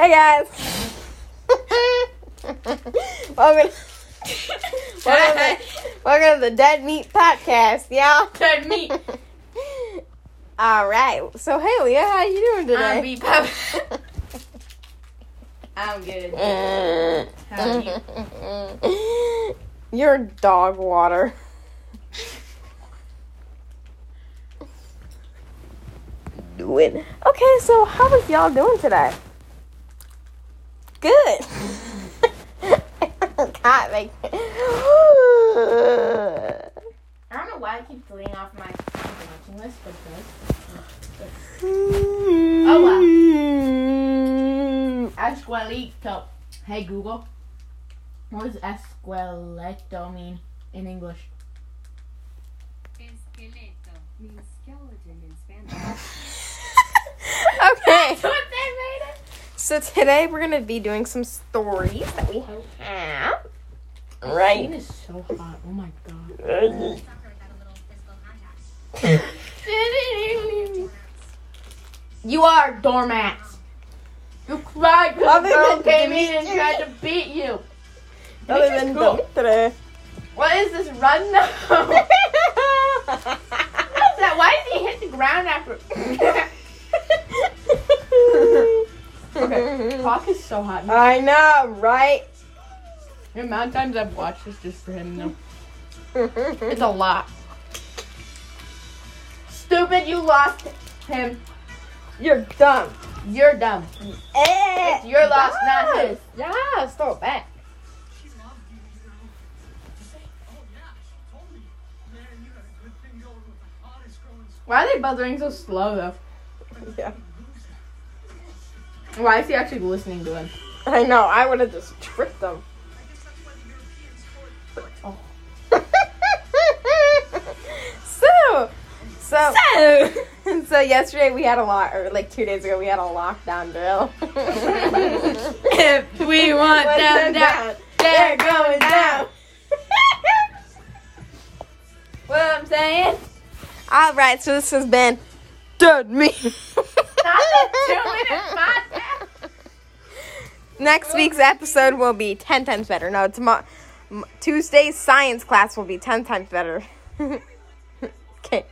Hey guys. welcome, welcome, to, welcome to the Dead Meat Podcast, y'all. Dead meat. All right. So hey, Leah, how you doing today? I'm beat. I'm good. How are you? You're dog water. Doing okay. So how was y'all doing today? Good. God, like. I don't know why I keep deleting off my watching list, but hmm. oh wow. Esqueleto. Hey Google. What does esqueleto mean in English? Esqueleto means skeleton in Spanish. Okay. What they made it? So today we're gonna be doing some stories that we have. Right. is so hot. Oh my god. Soccer had a little. You are doormats. You cried because girl came in and tried to beat you. Other than cool. What is this run now? What's that? Why did he hit the ground after? okay, Hawk is so hot. I know, right? The amount of times I've watched this just for him, though. It's a lot. Stupid, you lost him. You're dumb. You're dumb. Eh, it's your loss, not his. Yeah, throw it back. Why are they running so slow, though? Yeah. Why is he actually listening to him? I know. I would have just tricked them. Oh. so, so, so, so yesterday we had a lot, or like two days ago we had a lockdown drill. If we want them the down, they're going down. What I'm saying? All right, so this has been Dead Meat. Not the two-minute podcast. Next week's episode will be 10 times better. No, tomorrow Tuesday's science class will be 10 times better. okay.